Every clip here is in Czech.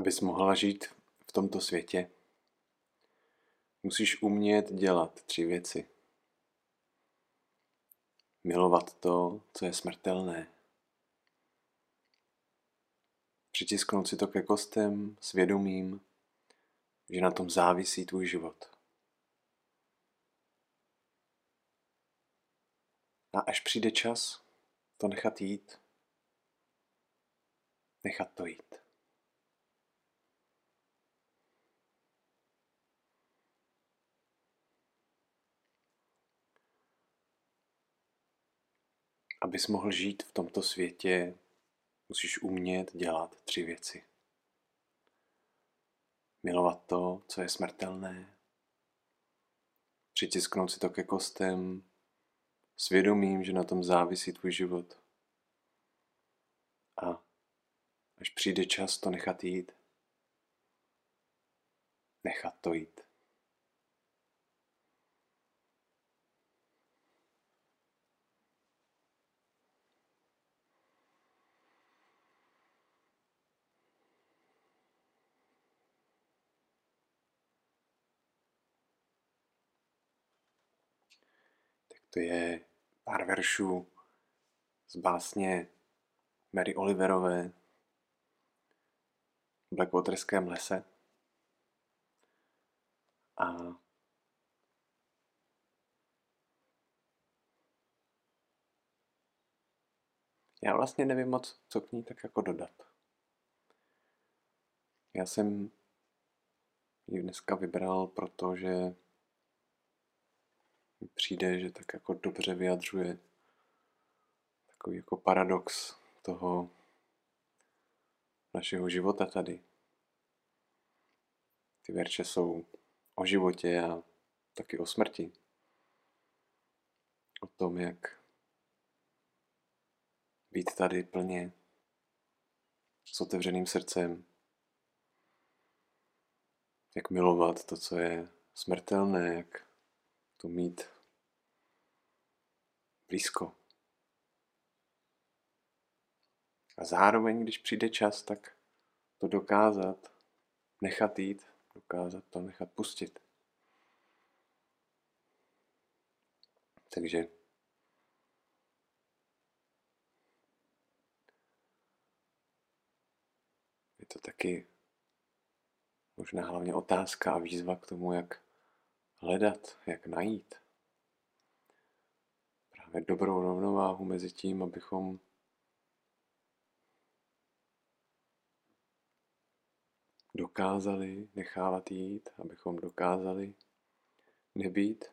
Abys mohla žít v tomto světě, musíš umět dělat tři věci. Milovat to, co je smrtelné. Přitisknout si to ke kostem svědomím, že na tom závisí tvůj život. A až přijde čas, to nechat jít, nechat to jít. Abys mohl žít v tomto světě, musíš umět dělat tři věci. Milovat to, co je smrtelné, přitisknout si to ke kostem, svědomím, že na tom závisí tvůj život. A až přijde čas to nechat jít, nechat to jít. To je pár veršů z básně Mary Oliverové v Blackwaterském lese. A já vlastně nevím moc, co k ní tak jako dodat. Já jsem ji dneska vybral, protože přijde, že tak jako dobře vyjadřuje takový jako paradox toho našeho života tady. Ty verše jsou o životě a taky o smrti. O tom, jak být tady plně s otevřeným srdcem, jak milovat to, co je smrtelné, jak to mít blízko. A zároveň, když přijde čas, tak to dokázat, nechat jít, dokázat to nechat pustit. Takže je to taky možná hlavně otázka a výzva k tomu, jak hledat, jak najít právě dobrou rovnováhu mezi tím, abychom dokázali nechávat jít, abychom dokázali nebýt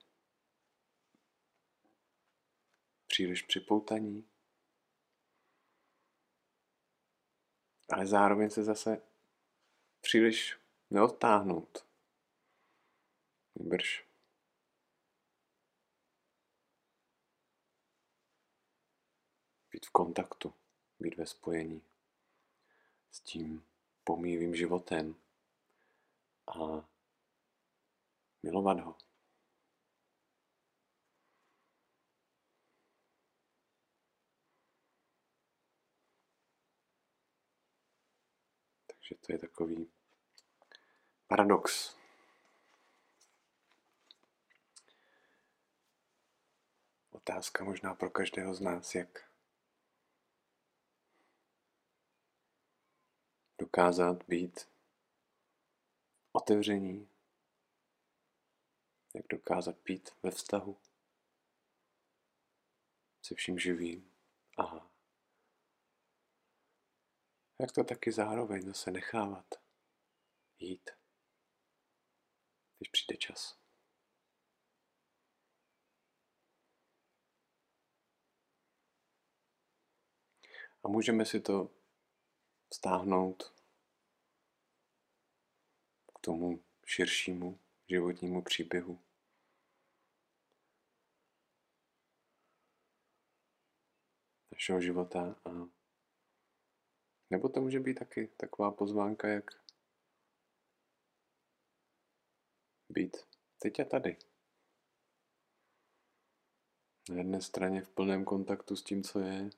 příliš připoutaní, ale zároveň se zase příliš neodtáhnout Brž. Být v kontaktu, být ve spojení s tím pomývým životem a milovat ho. Takže to je takový paradox otázka možná pro každého z nás, jak dokázat být otevření, jak dokázat být ve vztahu se vším živým. A jak to taky zároveň zase nechávat jít, když přijde čas. A můžeme si to stáhnout k tomu širšímu životnímu příběhu. našeho života a nebo to může být taky taková pozvánka, jak být teď a tady. Na jedné straně v plném kontaktu s tím, co je,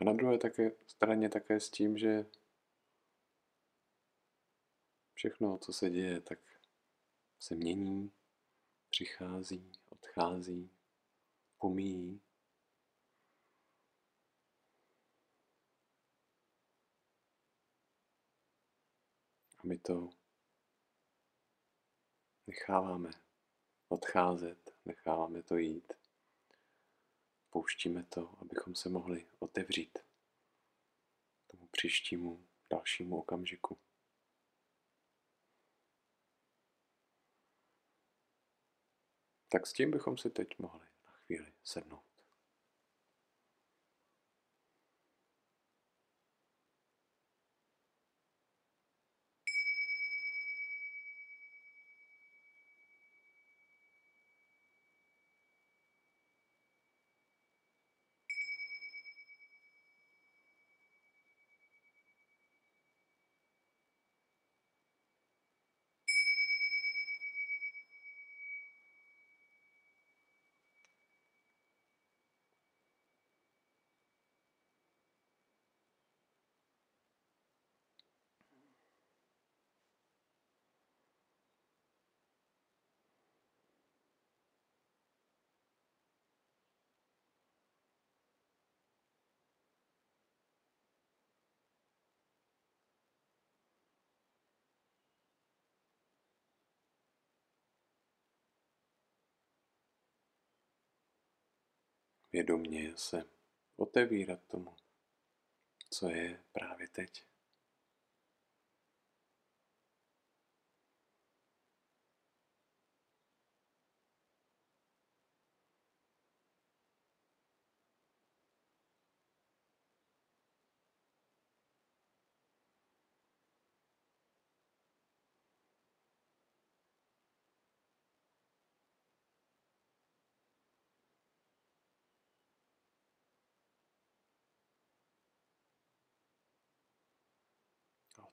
a na druhé také, straně také s tím, že Všechno, co se děje, tak se mění, přichází, odchází, pomíjí. A my to necháváme odcházet, necháváme to jít. Pouštíme to, abychom se mohli otevřít tomu příštímu, dalšímu okamžiku. Tak s tím bychom si teď mohli na chvíli sednout. Vědomně se otevírat tomu, co je právě teď.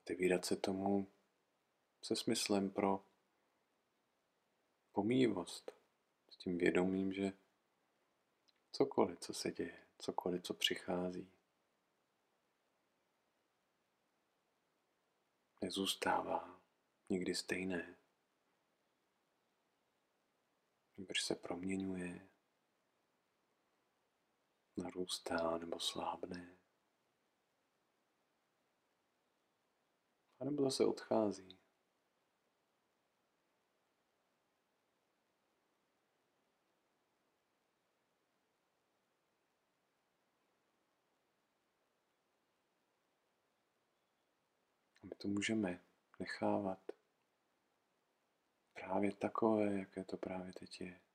Otevírat se tomu se smyslem pro pomývost, s tím vědomím, že cokoliv, co se děje, cokoliv, co přichází, nezůstává nikdy stejné. Když se proměňuje, narůstá nebo slábne. A nebo zase odchází. A my to můžeme nechávat právě takové, jaké to právě teď je.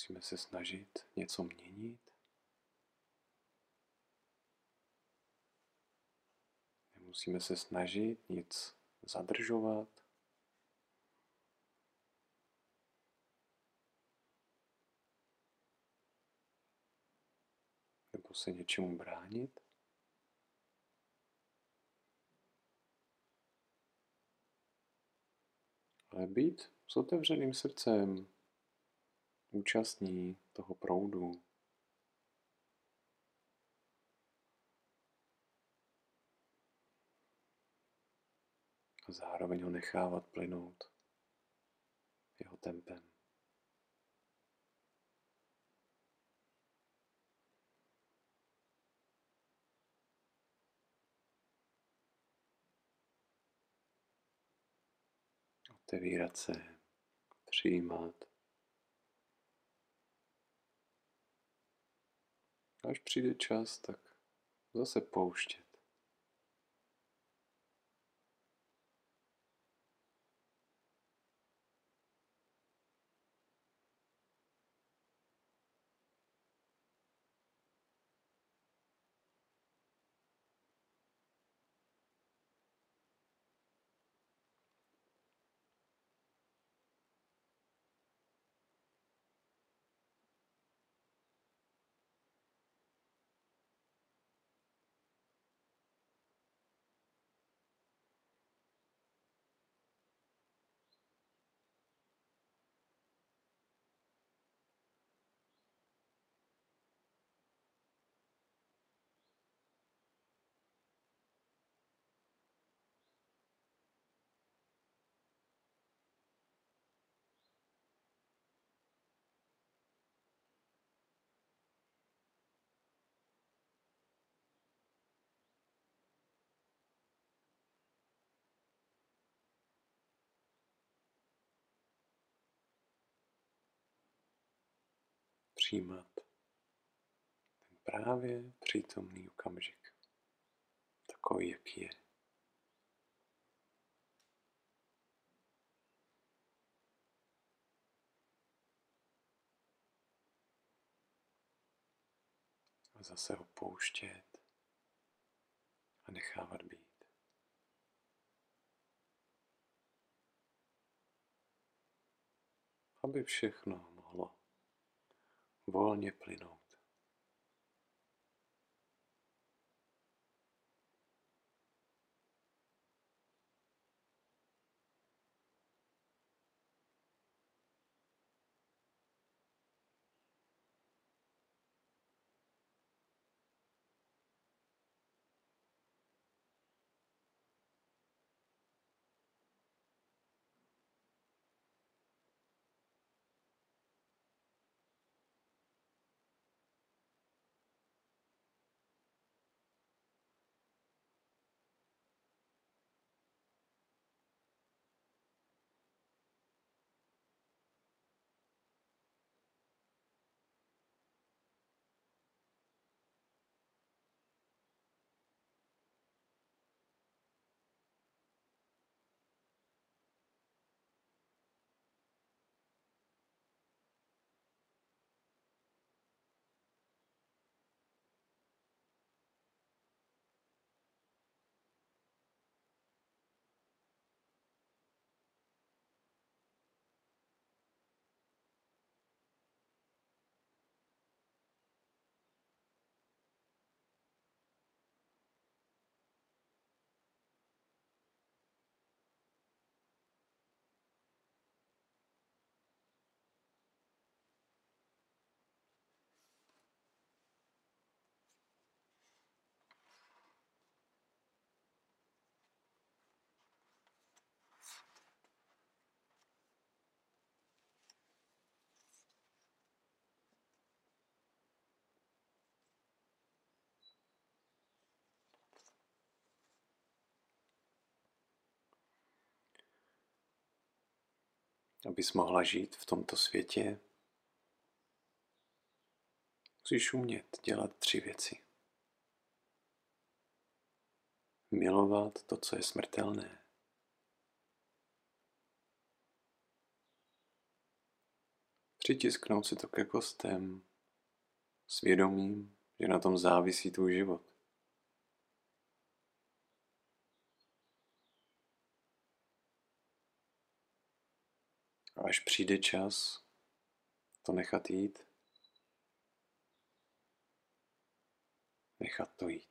Musíme se snažit něco měnit. Nemusíme se snažit nic zadržovat. Nebo se něčemu bránit. Ale být s otevřeným srdcem, účastní toho proudu. A zároveň ho nechávat plynout jeho tempem. Otevírat se, přijímat. Až přijde čas, tak zase pouštět. Všímat ten právě přítomný okamžik, takový, jaký je. A zase opouštět a nechávat být. aby všechno volně plynout. Abys mohla žít v tomto světě, musíš umět dělat tři věci. Milovat to, co je smrtelné. Přitisknout si to ke kostem svědomím, že na tom závisí tvůj život. A až přijde čas to nechat jít, nechat to jít.